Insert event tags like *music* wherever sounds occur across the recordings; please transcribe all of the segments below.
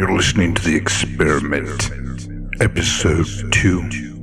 You're listening to The Experiment, Episode 2.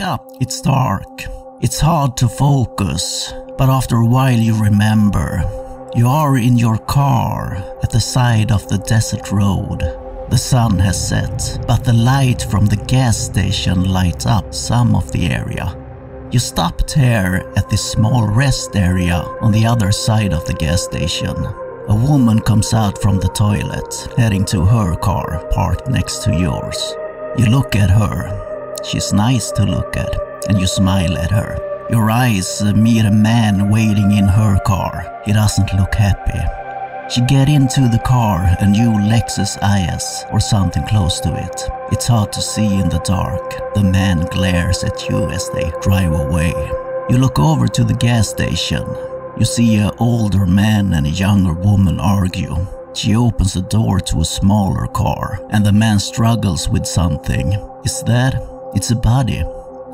Up, it's dark. It's hard to focus, but after a while you remember. You are in your car at the side of the desert road. The sun has set, but the light from the gas station lights up some of the area. You stopped here at this small rest area on the other side of the gas station. A woman comes out from the toilet, heading to her car parked next to yours. You look at her, She's nice to look at, and you smile at her. Your eyes meet a man waiting in her car. He doesn't look happy. She get into the car, a new Lexus IS or something close to it. It's hard to see in the dark. The man glares at you as they drive away. You look over to the gas station. You see an older man and a younger woman argue. She opens the door to a smaller car, and the man struggles with something. Is that? It's a body.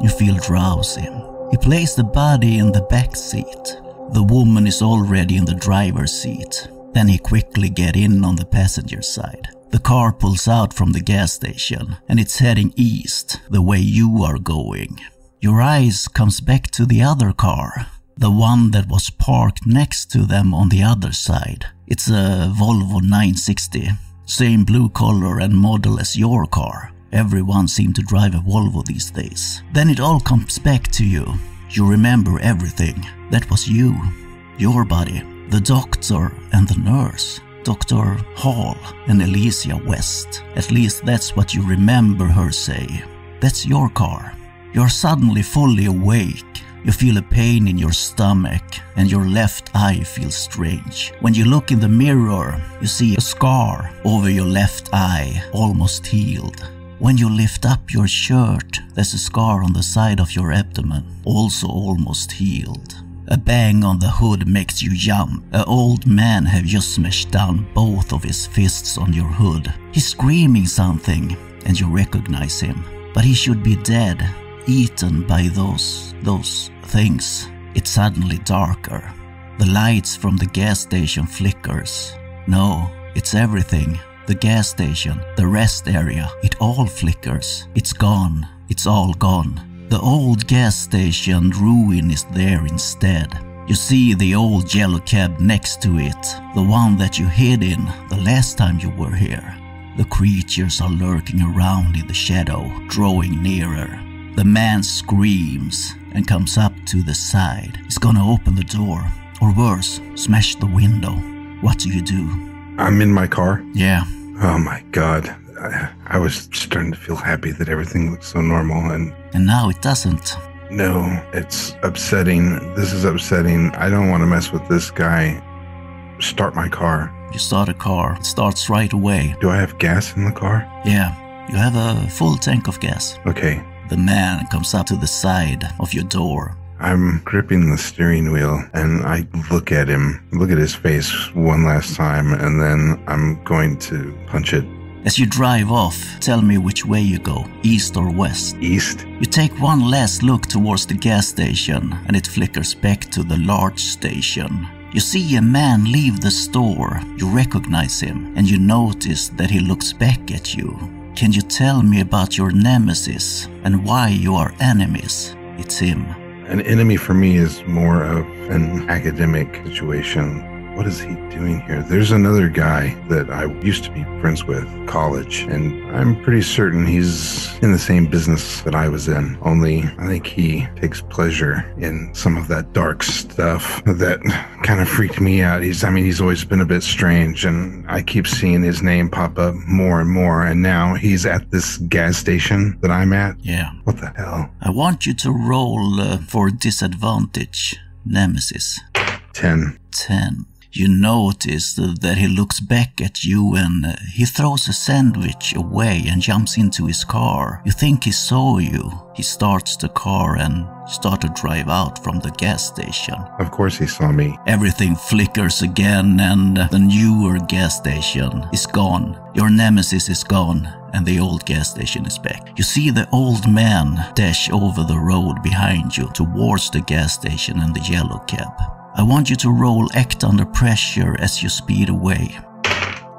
You feel drowsy. He places the body in the back seat. The woman is already in the driver's seat. Then he quickly get in on the passenger side. The car pulls out from the gas station and it's heading east, the way you are going. Your eyes comes back to the other car, the one that was parked next to them on the other side. It's a Volvo 960, same blue color and model as your car. Everyone seems to drive a Volvo these days. Then it all comes back to you. You remember everything. That was you, your body, the doctor and the nurse, Dr. Hall and Alicia West. At least that's what you remember her say. That's your car. You're suddenly fully awake. You feel a pain in your stomach and your left eye feels strange. When you look in the mirror, you see a scar over your left eye, almost healed. When you lift up your shirt, there's a scar on the side of your abdomen, also almost healed. A bang on the hood makes you jump. An old man have just smashed down both of his fists on your hood. He's screaming something, and you recognize him. But he should be dead, eaten by those, those things. It's suddenly darker. The lights from the gas station flickers. No, it's everything. The gas station, the rest area, it all flickers. It's gone. It's all gone. The old gas station ruin is there instead. You see the old yellow cab next to it, the one that you hid in the last time you were here. The creatures are lurking around in the shadow, drawing nearer. The man screams and comes up to the side. He's gonna open the door, or worse, smash the window. What do you do? I'm in my car. Yeah, Oh my god. I, I was starting to feel happy that everything looked so normal, and and now it doesn't. no, it's upsetting. This is upsetting. I don't want to mess with this guy. Start my car. You start a car, it starts right away. Do I have gas in the car? Yeah, you have a full tank of gas. Okay. The man comes up to the side of your door. I'm gripping the steering wheel and I look at him, look at his face one last time, and then I'm going to punch it. As you drive off, tell me which way you go, east or west. East. You take one last look towards the gas station and it flickers back to the large station. You see a man leave the store, you recognize him, and you notice that he looks back at you. Can you tell me about your nemesis and why you are enemies? It's him. An enemy for me is more of an academic situation. What is he doing here? There's another guy that I used to be friends with, college, and I'm pretty certain he's in the same business that I was in. Only I think he takes pleasure in some of that dark stuff that kind of freaked me out. He's, I mean, he's always been a bit strange, and I keep seeing his name pop up more and more. And now he's at this gas station that I'm at. Yeah. What the hell? I want you to roll uh, for disadvantage. Nemesis. 10. 10. You notice that he looks back at you and uh, he throws a sandwich away and jumps into his car. You think he saw you. He starts the car and start to drive out from the gas station. Of course he saw me. Everything flickers again and the newer gas station is gone. Your nemesis is gone and the old gas station is back. You see the old man dash over the road behind you towards the gas station and the yellow cab. I want you to roll act under pressure as you speed away.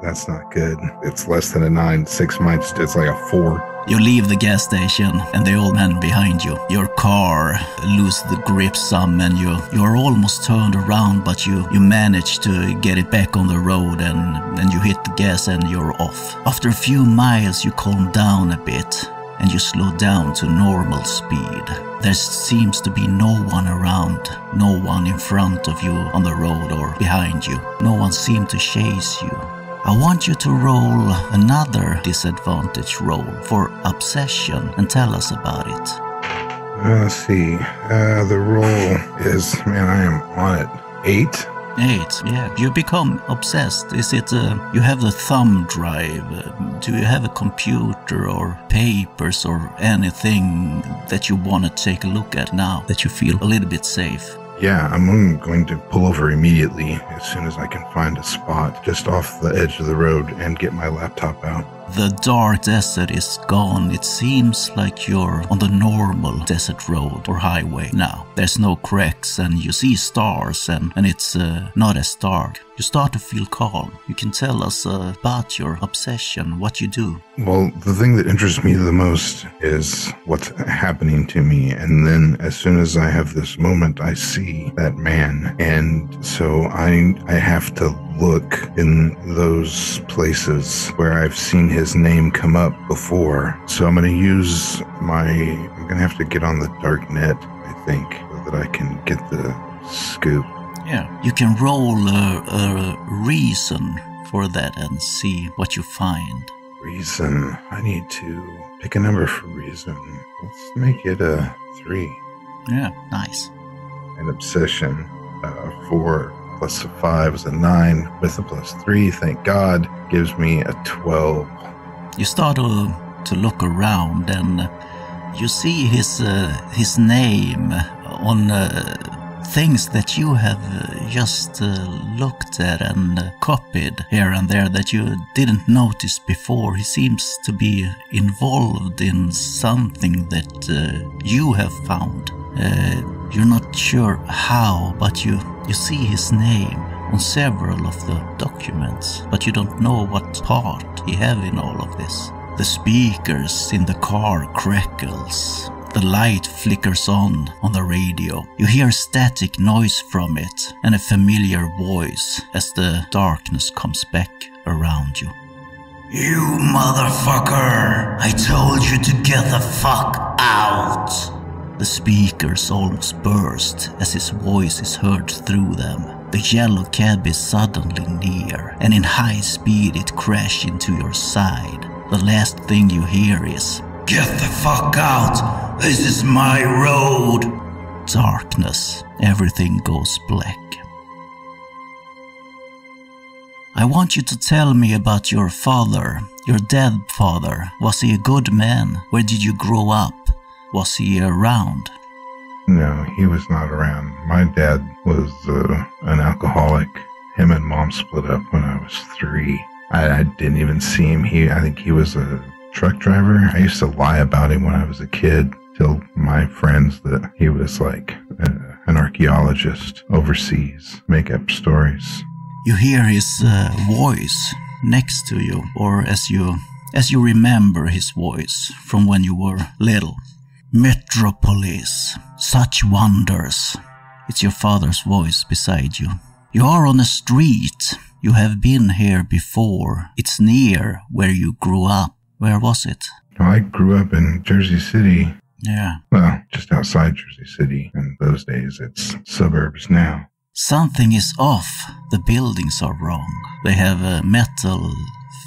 That's not good. It's less than a nine. Six might, it's like a four. You leave the gas station and the old man behind you. Your car loses the grip some and you, you are almost turned around but you, you manage to get it back on the road and, and you hit the gas and you're off. After a few miles you calm down a bit and you slow down to normal speed. There seems to be no one around, no one in front of you on the road or behind you. No one seems to chase you. I want you to roll another disadvantage roll for obsession and tell us about it. Uh, let's see. Uh, the roll is, man, I am on it. Eight. Eight, yeah. You become obsessed. Is it uh, you have the thumb drive? Do you have a computer or papers or anything that you want to take a look at now that you feel a little bit safe? Yeah, I'm going to pull over immediately as soon as I can find a spot just off the edge of the road and get my laptop out. The dark desert is gone. It seems like you're on the normal desert road or highway now. There's no cracks and you see stars and, and it's uh, not as dark. You start to feel calm. You can tell us uh, about your obsession, what you do. Well, the thing that interests me the most is what's happening to me. And then as soon as I have this moment, I see that man. And so I, I have to look in those places where I've seen his name come up before. So I'm going to use my, I'm going to have to get on the dark net, I think, so that I can get the scoop. Yeah. You can roll a, a reason for that and see what you find. Reason. I need to pick a number for reason. Let's make it a three. Yeah, nice. An obsession. Uh, four plus a five is a nine. With a plus three, thank God, gives me a 12. You start to, to look around and you see his, uh, his name on uh, things that you have uh, just uh, looked at and uh, copied here and there that you didn't notice before. He seems to be involved in something that uh, you have found. Uh, you're not sure how, but you, you see his name on several of the documents, but you don't know what part he have in all of this. The speakers in the car crackles. The light flickers on on the radio. You hear static noise from it and a familiar voice as the darkness comes back around you. You motherfucker! I told you to get the fuck out! The speakers almost burst as his voice is heard through them. The yellow cab is suddenly near, and in high speed it crashes into your side. The last thing you hear is, Get the fuck out! This is my road! Darkness. Everything goes black. I want you to tell me about your father, your dead father. Was he a good man? Where did you grow up? Was he around? No, he was not around. My dad was uh, an alcoholic. Him and mom split up when I was three. I, I didn't even see him. He, I think he was a truck driver. I used to lie about him when I was a kid. Tell my friends that he was like a, an archaeologist overseas, make up stories. You hear his uh, voice next to you, or as you as you remember his voice from when you were little. Metropolis, such wonders. It's your father's voice beside you. You are on a street. You have been here before. It's near where you grew up. Where was it? Well, I grew up in Jersey City. Yeah. Well, just outside Jersey City. In those days, it's suburbs now. Something is off. The buildings are wrong. They have uh, metal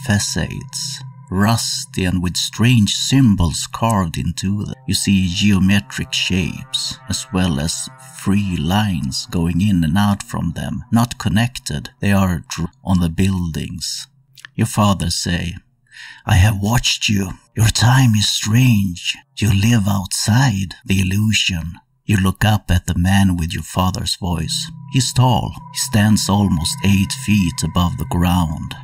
facades, rusty and with strange symbols carved into them. You see geometric shapes, as well as free lines going in and out from them, not connected. They are on the buildings. Your father say, I have watched you. Your time is strange. You live outside the illusion. You look up at the man with your father's voice. He's tall. He stands almost eight feet above the ground.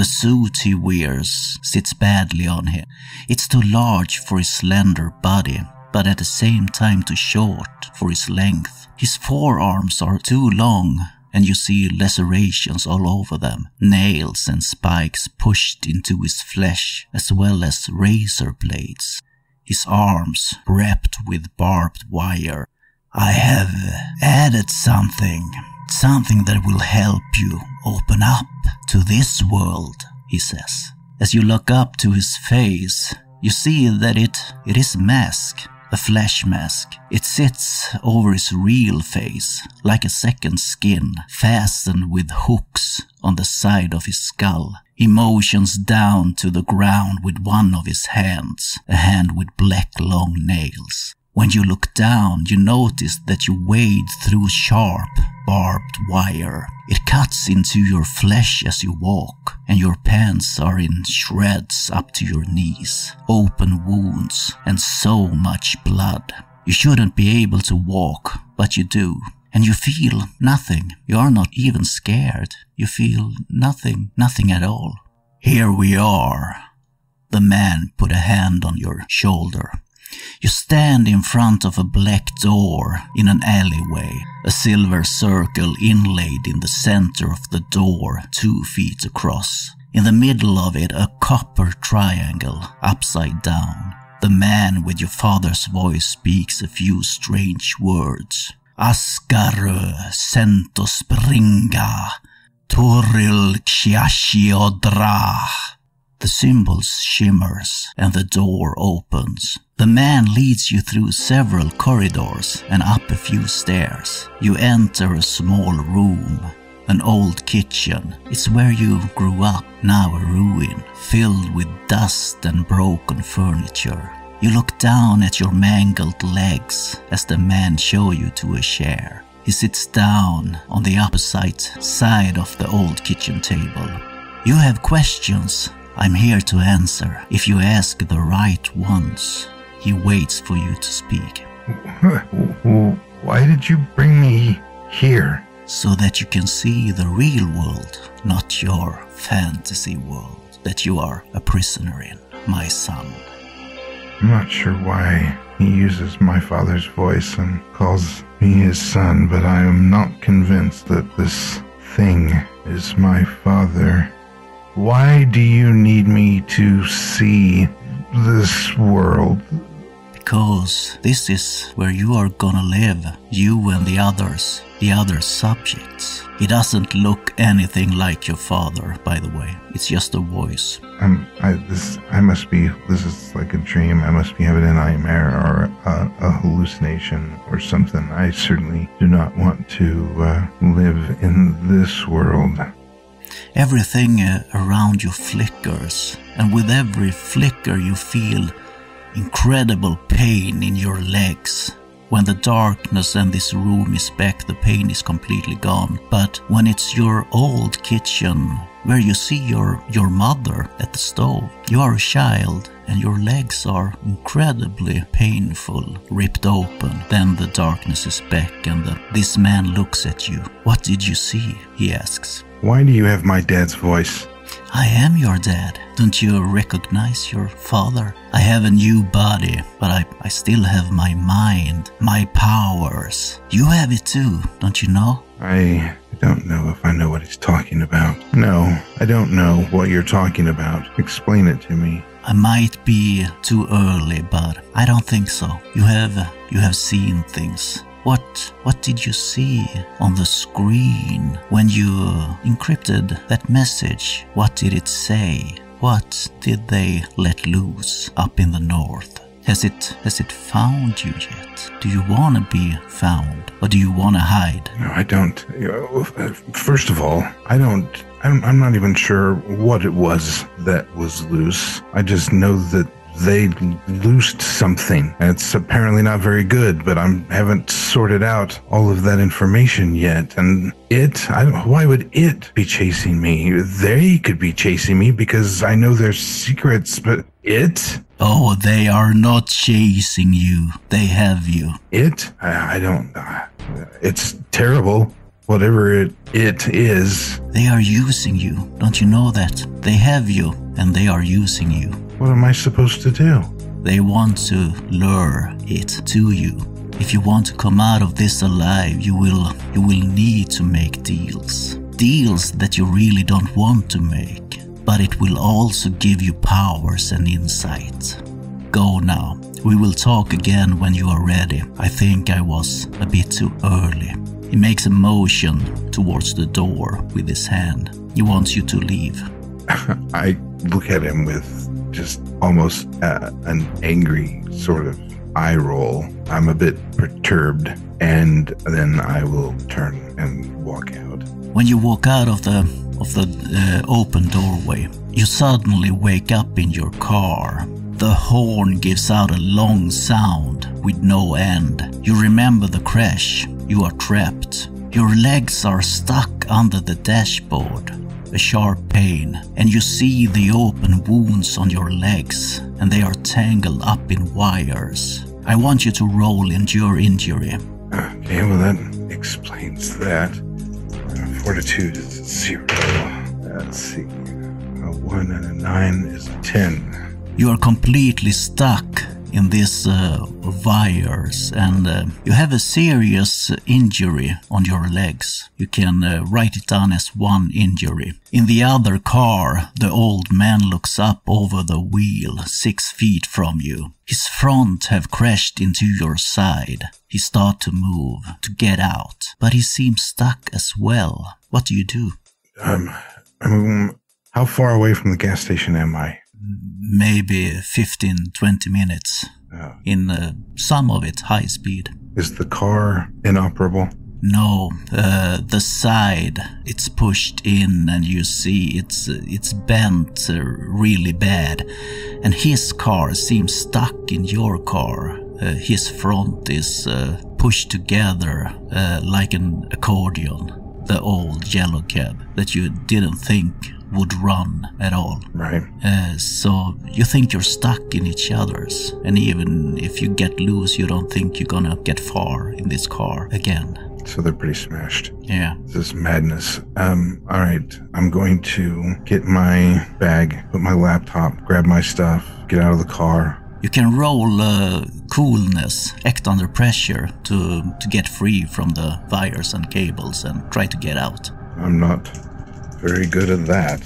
The suit he wears sits badly on him. It's too large for his slender body, but at the same time too short for his length. His forearms are too long, and you see lacerations all over them, nails and spikes pushed into his flesh, as well as razor blades. His arms wrapped with barbed wire. I have added something, something that will help you open up to this world, he says. As you look up to his face, you see that it, it is a mask, a flesh mask. It sits over his real face, like a second skin, fastened with hooks on the side of his skull. He motions down to the ground with one of his hands, a hand with black long nails. When you look down, you notice that you wade through sharp, barbed wire. It cuts into your flesh as you walk, and your pants are in shreds up to your knees. Open wounds, and so much blood. You shouldn't be able to walk, but you do. And you feel nothing. You are not even scared. You feel nothing, nothing at all. Here we are. The man put a hand on your shoulder. You stand in front of a black door in an alleyway, a silver circle inlaid in the center of the door, two feet across. In the middle of it, a copper triangle, upside down. The man with your father's voice speaks a few strange words. Askarö uh, sento springa, Toril Xiaxiodra. The symbols shimmers and the door opens. The man leads you through several corridors and up a few stairs. You enter a small room, an old kitchen. It's where you grew up, now a ruin, filled with dust and broken furniture. You look down at your mangled legs as the man show you to a chair. He sits down on the opposite side of the old kitchen table. You have questions. I'm here to answer if you ask the right ones. He waits for you to speak *laughs* Why did you bring me here? so that you can see the real world, not your fantasy world that you are a prisoner in, my son. I'm not sure why he uses my father's voice and calls me his son, but I am not convinced that this thing is my father. Why do you need me to see this world? Because this is where you are gonna live, you and the others, the other subjects. He doesn't look anything like your father, by the way. It's just a voice. I'm, I, this, I must be, this is like a dream. I must be having a nightmare or a, a hallucination or something. I certainly do not want to uh, live in this world. Everything uh, around you flickers, and with every flicker, you feel incredible pain in your legs. When the darkness and this room is back, the pain is completely gone. But when it's your old kitchen, where you see your, your mother at the stove, you are a child and your legs are incredibly painful, ripped open. Then the darkness is back and the, this man looks at you. What did you see? He asks. Why do you have my dad's voice? I am your dad. Don't you recognize your father? I have a new body, but I, I still have my mind, my powers. You have it too, don't you know? I don't know if I know what he's talking about. No, I don't know what you're talking about. Explain it to me. I might be too early, but I don't think so. You have you have seen things. What what did you see on the screen when you encrypted that message? What did it say? What did they let loose up in the north? Has it has it found you yet? Do you want to be found or do you want to hide? No, I don't. You know, First of all, I don't. I'm, I'm not even sure what it was that was loose. I just know that they loosed something. It's apparently not very good, but I haven't sorted out all of that information yet. And it, I don't, why would it be chasing me? They could be chasing me because I know their secrets, but it, Oh, they are not chasing you. They have you. it, I, I don't. Uh, it's terrible. Whatever it it is. They are using you. Don't you know that? They have you and they are using you. What am I supposed to do? They want to lure it to you. If you want to come out of this alive, you will you will need to make deals. Deals that you really don't want to make, but it will also give you powers and insight. Go now. We will talk again when you are ready. I think I was a bit too early. He makes a motion towards the door with his hand. He wants you to leave. *laughs* I look at him with just almost uh, an angry sort of eye roll. I'm a bit perturbed, and then I will turn and walk out. When you walk out of the of the uh, open doorway, you suddenly wake up in your car. The horn gives out a long sound with no end. You remember the crash. You are trapped. Your legs are stuck under the dashboard. A sharp pain, and you see the open wounds on your legs, and they are tangled up in wires. I want you to roll endure injury. Okay, well, that explains that. Uh, fortitude is zero. Let's see. A one and a nine is a ten. You are completely stuck in these uh, wires and uh, you have a serious injury on your legs. You can uh, write it down as one injury. In the other car, the old man looks up over the wheel six feet from you. His front have crashed into your side. He start to move, to get out, but he seems stuck as well. What do you do? Um, um, how far away from the gas station am I? Maybe 15, 20 minutes. Uh, In uh, some of it high speed. is the car inoperable? No, uh, the side it's pushed in, and you see it's it's bent uh, really bad, and his car seems stuck in your car. Uh, his front is uh, pushed together uh, like an accordion. The old yellow cab that you didn't think would run at all. Right. Uh, so you think you're stuck in each other's, and even if you get loose, you don't think you're gonna get far in this car again. So they're pretty smashed. Yeah. This is madness. Um, all right. I'm going to get my bag, put my laptop, grab my stuff, get out of the car. You can roll uh, coolness, act under pressure to to get free from the wires and cables and try to get out. I'm not very good at that.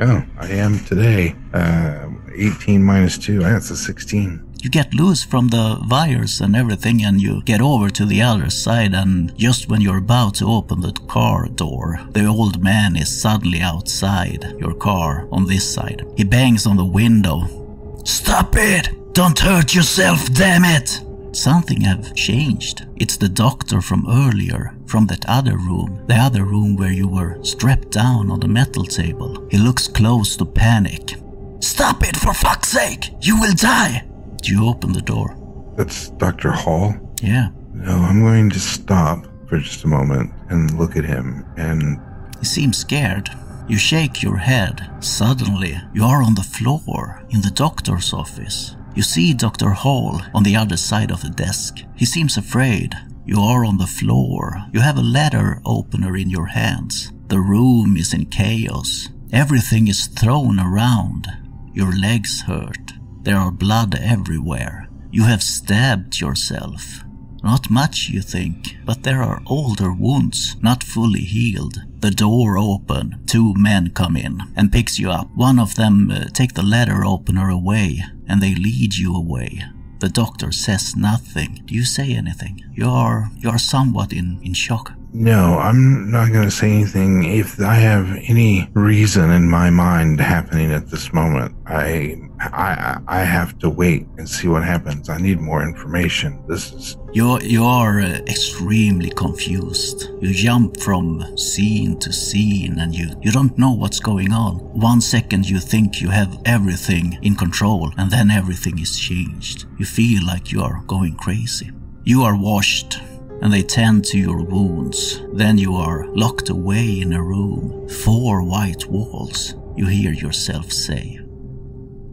Oh, I am today. Uh, 18 minus 2. That's a 16. You get loose from the wires and everything, and you get over to the other side. And just when you're about to open the car door, the old man is suddenly outside your car on this side. He bangs on the window. Stop it! Don't hurt yourself, damn it! Something have changed. It's the doctor from earlier, from that other room, the other room where you were strapped down on the metal table. He looks close to panic. Stop it, for fuck's sake! You will die! You open the door. That's Dr. Hall. Yeah, No, I'm going to stop for just a moment and look at him. And he seems scared. You shake your head. Suddenly, you are on the floor in the doctor's office. You see Dr. Hall on the other side of the desk. He seems afraid. You are on the floor. You have a letter opener in your hands. The room is in chaos. Everything is thrown around. Your legs hurt. There are blood everywhere. You have stabbed yourself. Not much, you think, but there are older wounds, not fully healed. The door open, two men come in and picks you up. One of them uh, take the letter opener away, and they lead you away. The doctor says nothing. Do you say anything? You're you're somewhat in, in shock. No, I'm not going to say anything. If I have any reason in my mind happening at this moment, I, I, I have to wait and see what happens. I need more information. This is. You you are uh, extremely confused. You jump from scene to scene, and you you don't know what's going on. One second you think you have everything in control, and then everything is changed. You feel like you are going crazy. You are washed and they tend to your wounds. Then you are locked away in a room, four white walls, you hear yourself say.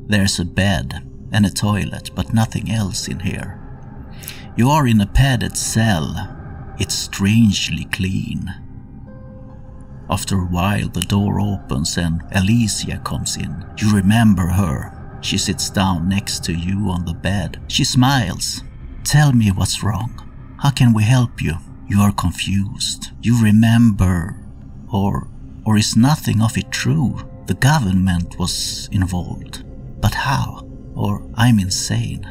There's a bed and a toilet, but nothing else in here. You are in a padded cell. It's strangely clean. After a while, the door opens and Alicia comes in. You remember her. She sits down next to you on the bed. She smiles. Tell me what's wrong. How can we help you? You are confused. You remember. Or, or is nothing of it true? The government was involved. But how? Or I'm insane.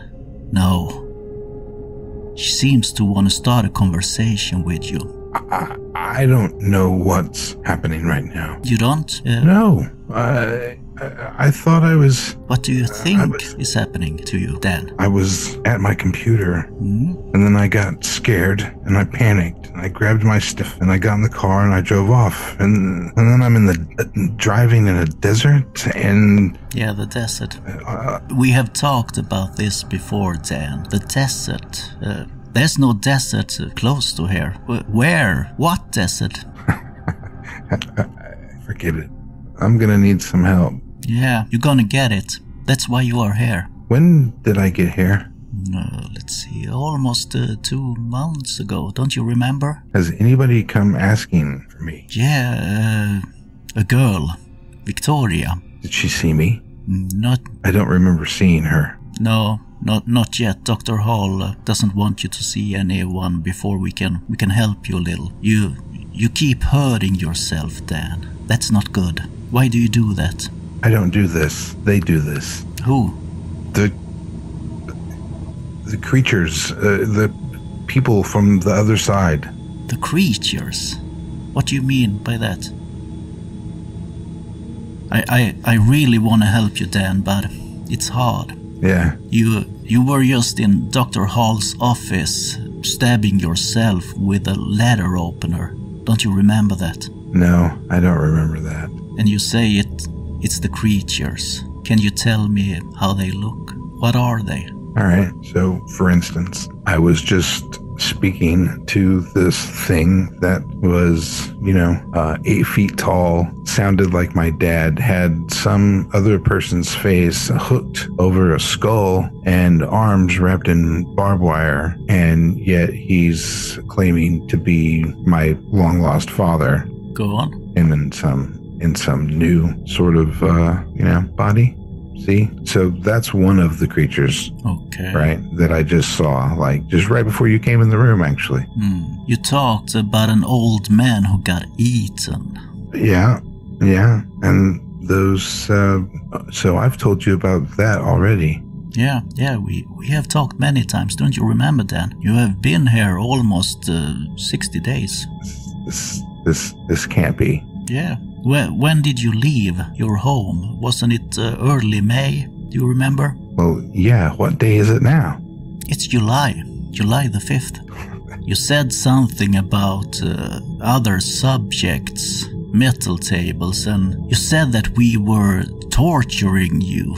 No. She seems to want to start a conversation with you. I, I don't know what's happening right now. You don't? Uh, No, I, I, I thought I was, What do you think was- is happening to you, Dan? I was at my computer, Hmm? and then I got scared and I panicked and I grabbed my stuff and I got in the car and I drove off and and then I'm in the driving in a desert and Yeah, the desert. uh, We have talked about this before, Dan. The desert. Uh, there's no desert uh, close to here. Wh- Where? What desert? *laughs* forget it. I'm gonna need some help. Yeah, you're gonna get it. That's why you are here. When did I get here? Uh, let's see, almost uh, two months ago. Don't you remember? Has anybody come asking for me? Yeah, uh, a girl, Victoria. Did she see me? Not, I don't remember seeing her. no, not, not yet. Doctor Hall uh, doesn't want you to see anyone before we can, we can help you a little. You, you keep hurting yourself, Dan. That's not good. Why do you do that? I don't do this. They do this. Who? The the creatures, uh, the people from the other side. The creatures. What do you mean by that? I, I, I really want to help you, Dan, but it's hard. Yeah, You you were just in Dr. Hall's office stabbing yourself with a letter opener. Don't you remember that? no, I don't remember that. And you say it it's the creatures. Can you tell me how they look? What are they? All right. So, for instance, I was just speaking to this thing that was, you know, uh, eight feet tall, sounded like my dad, had some other person's face hooked over a skull and arms wrapped in barbed wire, and yet he's claiming to be my long lost father Go on. him in some in some new sort of uh, you know body. See, so that's one of the creatures, Okay. right? That I just saw, like just right before you came in the room, actually. Hmm. You talked about an old man who got eaten. Yeah, yeah, and those. Uh, so I've told you about that already. Yeah, yeah, we, we have talked many times, don't you remember, Dan? You have been here almost uh, 60 days. This, this, this can't be. Yeah. When, when did you leave your home? Wasn't it uh, early May? Do you remember? Well, yeah. What day is it now? It's July, July the 5th. *laughs* You said something about uh, other subjects, metal tables, and you said that we were torturing you.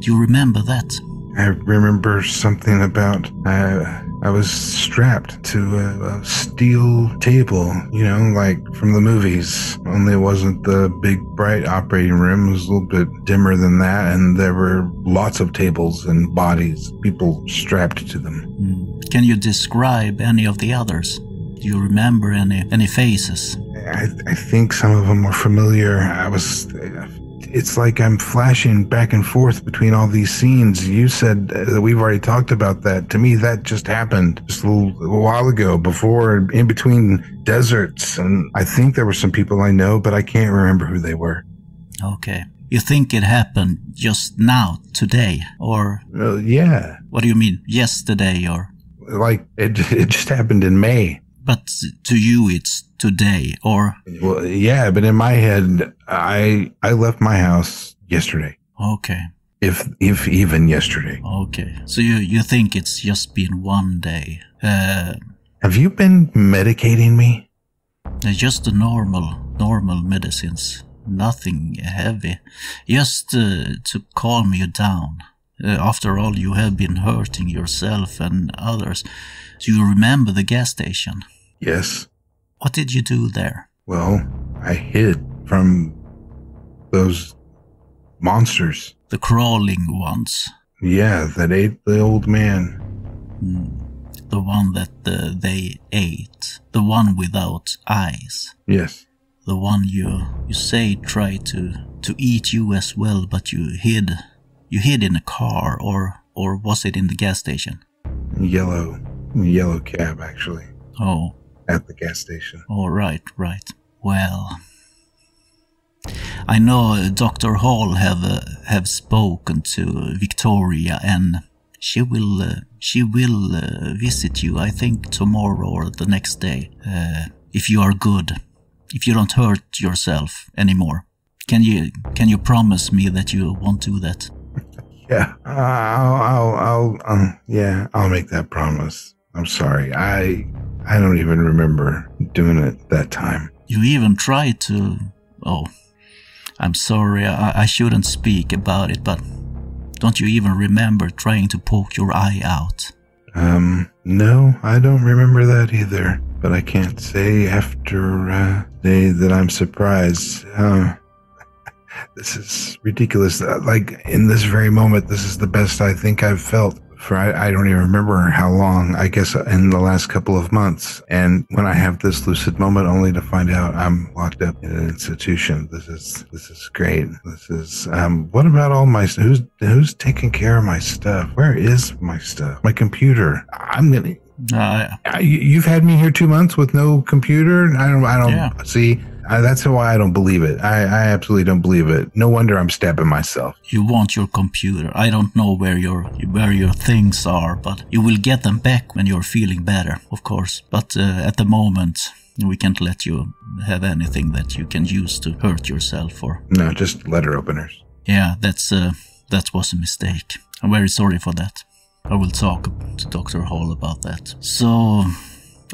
Do you remember that? I remember something about uh, I was strapped to a, a steel table, you know, like from the movies. Only it wasn't the big bright operating room; it was a little bit dimmer than that, and there were lots of tables and bodies, people strapped to them. Hmm. Can you describe any of the others? Do you remember any any faces? I, I think some of them were familiar. I was. It's like I'm flashing back and forth between all these scenes. You said that we've already talked about that. To me, that just happened just a little, a while ago, before in between deserts. And I think there were some people I know, but I can't remember who they were. Okay. You think it happened just now, today, or Well, yeah, what do you mean, yesterday, or? like it. It just happened in May. But to you, it's today, or Well, yeah, but in my head, I I left my house yesterday. okay, If if even yesterday. okay. So you you think it's just been one day? Uh, Have you been medicating me? just the normal normal medicines, nothing heavy, just uh, to calm you down. Uh, after all, you have been hurting yourself and others. Do you remember the gas station? Yes. What did you do there? Well, I hid from those monsters. The crawling ones, Yeah, that ate the old man. the one that uh, they ate, the one without eyes, Yes. the one you you say tried to to eat you as well, but you hid, you hid in a car, or or was it in the gas station? Yellow, yellow cab actually Oh, at the gas station. all right, right. Well, I know uh, Dr. Hall have uh, have spoken to Victoria, and she will uh, she will uh, visit you. I think tomorrow or the next day, uh, if you are good, if you don't hurt yourself anymore. Can you can you promise me that you won't do that? *laughs* Yeah, I'll, I'll, I'll, um, yeah, I'll make that promise. I'm sorry. I, I don't even remember doing it that time. You even tried to. Oh, I'm sorry, I, I shouldn't speak about it, but don't you even remember trying to poke your eye out? Um, no, I don't remember that either. But I can't say after uh, day that I'm surprised. Uh, *laughs* this is ridiculous. Uh, Like in this very moment, this is the best I think I've felt for I, I don't even remember how long. I guess in the last couple of months. And when I have this lucid moment, only to find out I'm locked up in an institution. This is this is great. This is um. What about all my who's who's taking care of my stuff? Where is my stuff? My computer. I'm gonna. Uh, I, you've had me here two months with no computer. I don't. I don't Yeah. see. I, that's why I don't believe it. I, I absolutely don't believe it. No wonder I'm stabbing myself. you want your computer. I don't know where your where your things are, but you will get them back when you're feeling better, of course. But uh, at the moment, we can't let you have anything that you can use to hurt yourself or No, just letter openers. Yeah, that's uh, that was a mistake. I'm very sorry for that. I will talk to Dr. Hall about that. So,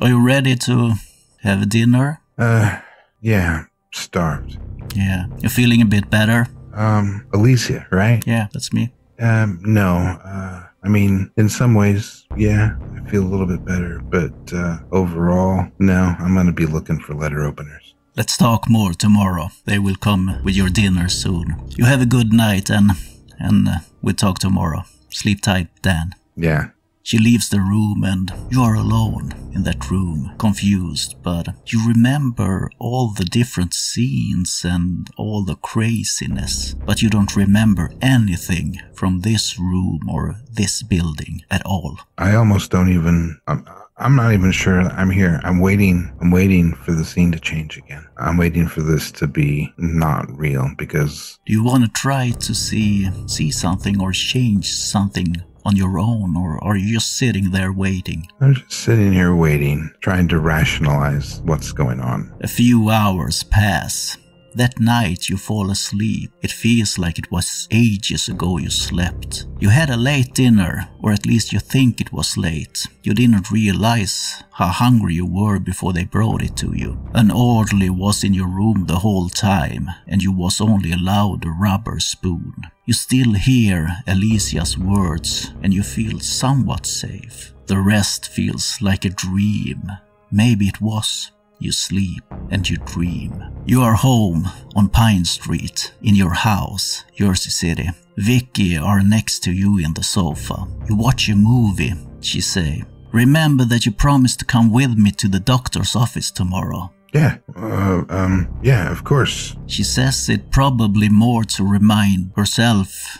are you ready to have dinner? Uh, yeah, starved. Yeah. You're feeling a bit better? Um, Alicia, right? Yeah, that's me. Um, no. Uh, I mean, in some ways, yeah, I feel a little bit better, but uh, overall, no. I'm gonna be looking for letter openers. Let's talk more tomorrow. They will come with your dinner soon. You have a good night and and uh, we'll talk tomorrow. Sleep tight, Dan. Yeah. She leaves the room and you are alone in that room, confused, but you remember all the different scenes and all the craziness, but you don't remember anything from this room or this building at all. I almost don't even. I'm, I'm not even sure I'm here. I'm waiting. I'm waiting for the scene to change again. I'm waiting for this to be not real because Do you want to try to see see something or change something on your own or are you just sitting there waiting? I'm just sitting here waiting, trying to rationalize what's going on. A few hours pass. That night you fall asleep. It feels like it was ages ago you slept. You had a late dinner, or at least you think it was late. You didn't realize how hungry you were before they brought it to you. An orderly was in your room the whole time, and you was only allowed a rubber spoon. You still hear Alicia's words, and you feel somewhat safe. The rest feels like a dream. Maybe it was. You sleep and you dream. You are home on Pine Street in your house, Jersey City. Vicky are next to you in the sofa. You watch a movie, she say. Remember that you promised to come with me to the doctor's office tomorrow. Yeah, uh, um, yeah, of course. She says it probably more to remind herself.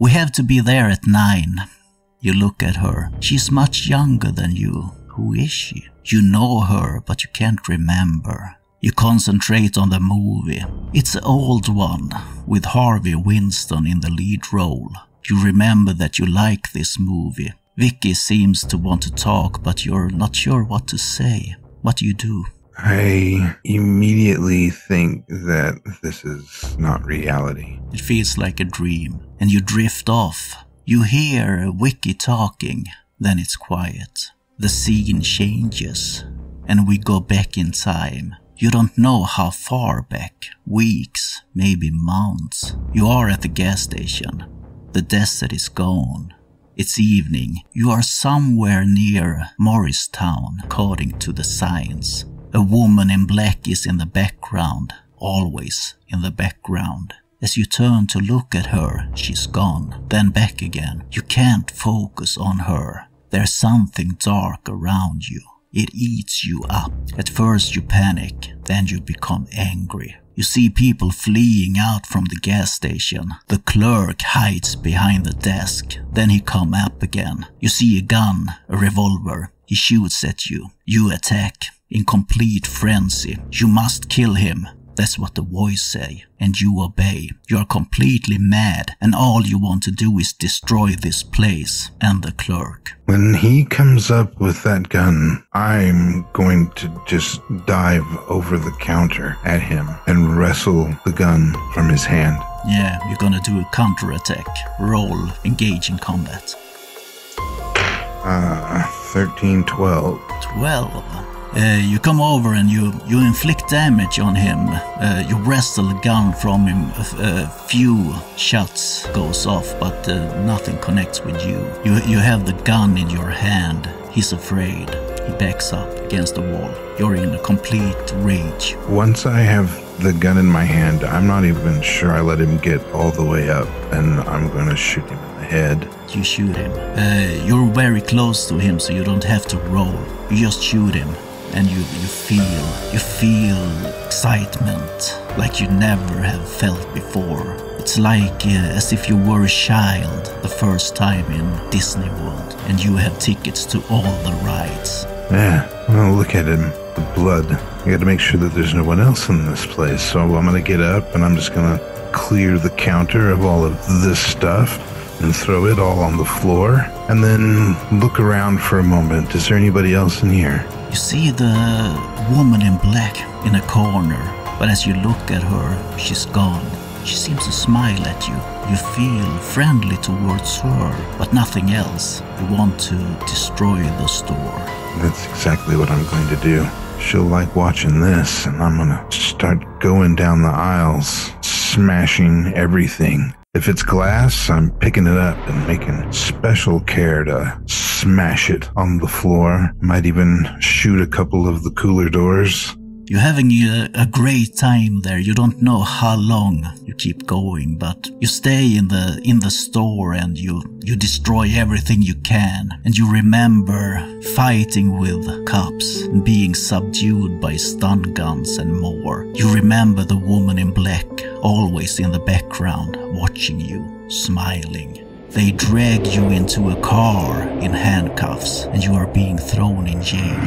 We have to be there at nine. You look at her. She's much younger than you. Who is she? You know her, but you can't remember. You concentrate on the movie. It's an old one, with Harvey Winston in the lead role. You remember that you like this movie. Vicky seems to want to talk, but you're not sure what to say. What do you do? I immediately think that this is not reality. It feels like a dream, and you drift off. You hear Vicky talking, then it's quiet. The scene changes, and we go back in time. You don't know how far back, weeks, maybe months. You are at the gas station. The desert is gone. It's evening. You are somewhere near Morristown, according to the signs. A woman in black is in the background, always in the background. As you turn to look at her, she's gone, then back again. You can't focus on her. There's something dark around you. It eats you up. At first you panic, then you become angry. You see people fleeing out from the gas station. The clerk hides behind the desk. Then he come up again. You see a gun, a revolver. He shoots at you. You attack. In complete frenzy. You must kill him. That's what the voice say, and you obey. You are completely mad, and all you want to do is destroy this place and the clerk. When he comes up with that gun, I'm going to just dive over the counter at him and wrestle the gun from his hand. Yeah, you're gonna do a counterattack. Roll, engage in combat. Uh, 13, 12. 12. Uh, you come over and you, you inflict damage on him. Uh, you wrestle a gun from him. A, a few shots goes off, but uh, nothing connects with you. you. You have the gun in your hand. He's afraid. He backs up against the wall. You're in a complete rage. Once I have the gun in my hand, I'm not even sure I let him get all the way up, and I'm going to shoot him in the head. You shoot him. Uh, you're very close to him, so you don't have to roll. You just shoot him and you, you feel you feel excitement like you never have felt before. It's like uh, as if you were a child the first time in Disney World and you have tickets to all the rides. Yeah, look at him. The blood. I got to make sure that there's no one else in this place. So I'm to get up and I'm just to clear the counter of all of this stuff and throw it all on the floor and then look around for a moment. Is there anybody else in here? You see the woman in black in a corner, but as you look at her, she's gone. She seems to smile at you. You feel friendly towards her, but nothing else. You want to destroy the store. That's exactly what I'm going to do. She'll like watching this, and I'm gonna start going down the aisles, smashing everything. If it's glass, I'm picking it up and making special care to smash it on the floor. Might even shoot a couple of the cooler doors. You're having a, a, great time there. You don't know how long you keep going, but you stay in the in the store and you you destroy everything you can. And you remember fighting with cops being subdued by stun guns and more. You remember the woman in black always in the background watching you, smiling. They drag you into a car in handcuffs and you are being thrown in jail.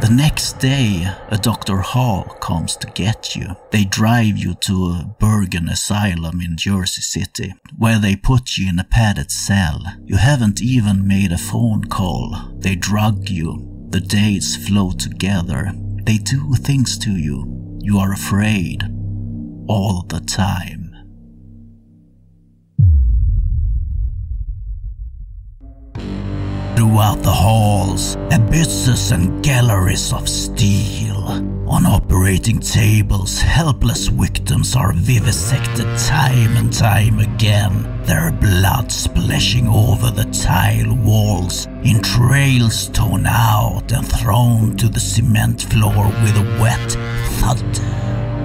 The next day, a Dr. Hall comes to get you. They drive you to a Bergen Asylum in Jersey City, where they put you in a padded cell. You haven't even made a phone call. They drug you. The days flow together. They do things to you. You are afraid. All the time. Throughout the halls, abysses and galleries of steel. On operating tables, helpless victims are vivisected time and time again, their blood splashing over the tile walls, in trails torn out and thrown to the cement floor with a wet thud.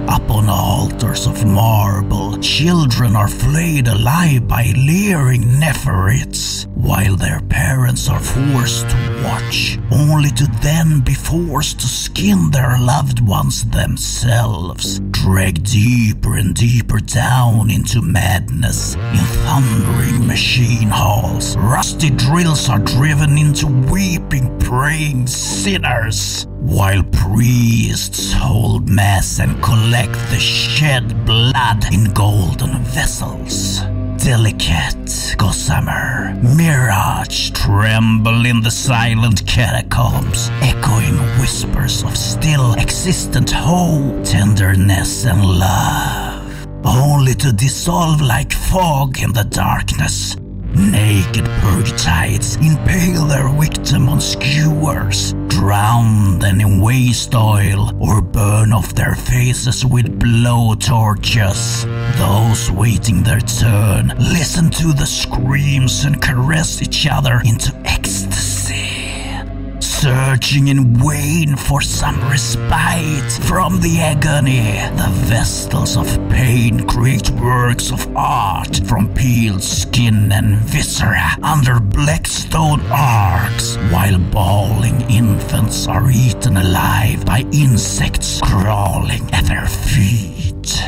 Up on altars of marble, children are flayed alive by leering Nepharites. While their parents are forced to watch, only to then be forced to skin their loved ones themselves, dragged deeper and deeper down into madness in thundering machine halls. Rusty drills are driven into weeping, praying sinners. While priests hold mass and collect the shed blood in golden vessels. Delicate gossamer, mirage tremble in the silent catacombs, echoing whispers of still existent hope, tenderness, and love. Only to dissolve like fog in the darkness. Naked purgatides impale their victim on skewers, drown them in waste oil, or burn off their faces with blow torches. Waiting their turn listen to the screams and caress each other into ecstasy searching in vain for some respite from the agony. The vestals of pain create works of art from peeled skin and viscera under black stone arcs, while bawling infants are eaten alive by insects crawling at their feet.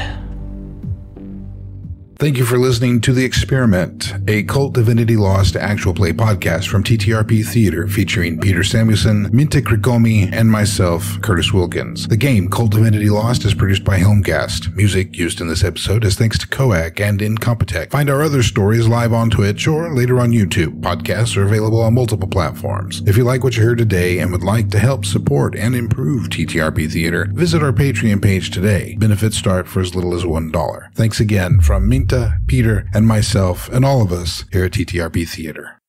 Thank you for listening to The Experiment, a KULT Divinity Lost actual play podcast from TTRP Theater featuring Peter Samuelson, Minta Krikomi, and myself, Curtis Wilkins. The game KULT Divinity Lost is produced by Helmgast. Music used in this episode is thanks to Coac and Incompetech. Find our other stories live on Twitch or later on YouTube. Podcasts are available on multiple platforms. If you like what you heard today and would like to help support and improve TTRP Theater, visit our Patreon page today. Benefits start for as little as $1. Thanks again from Minta, Peter, and myself, and all of us here at TTRP Theater.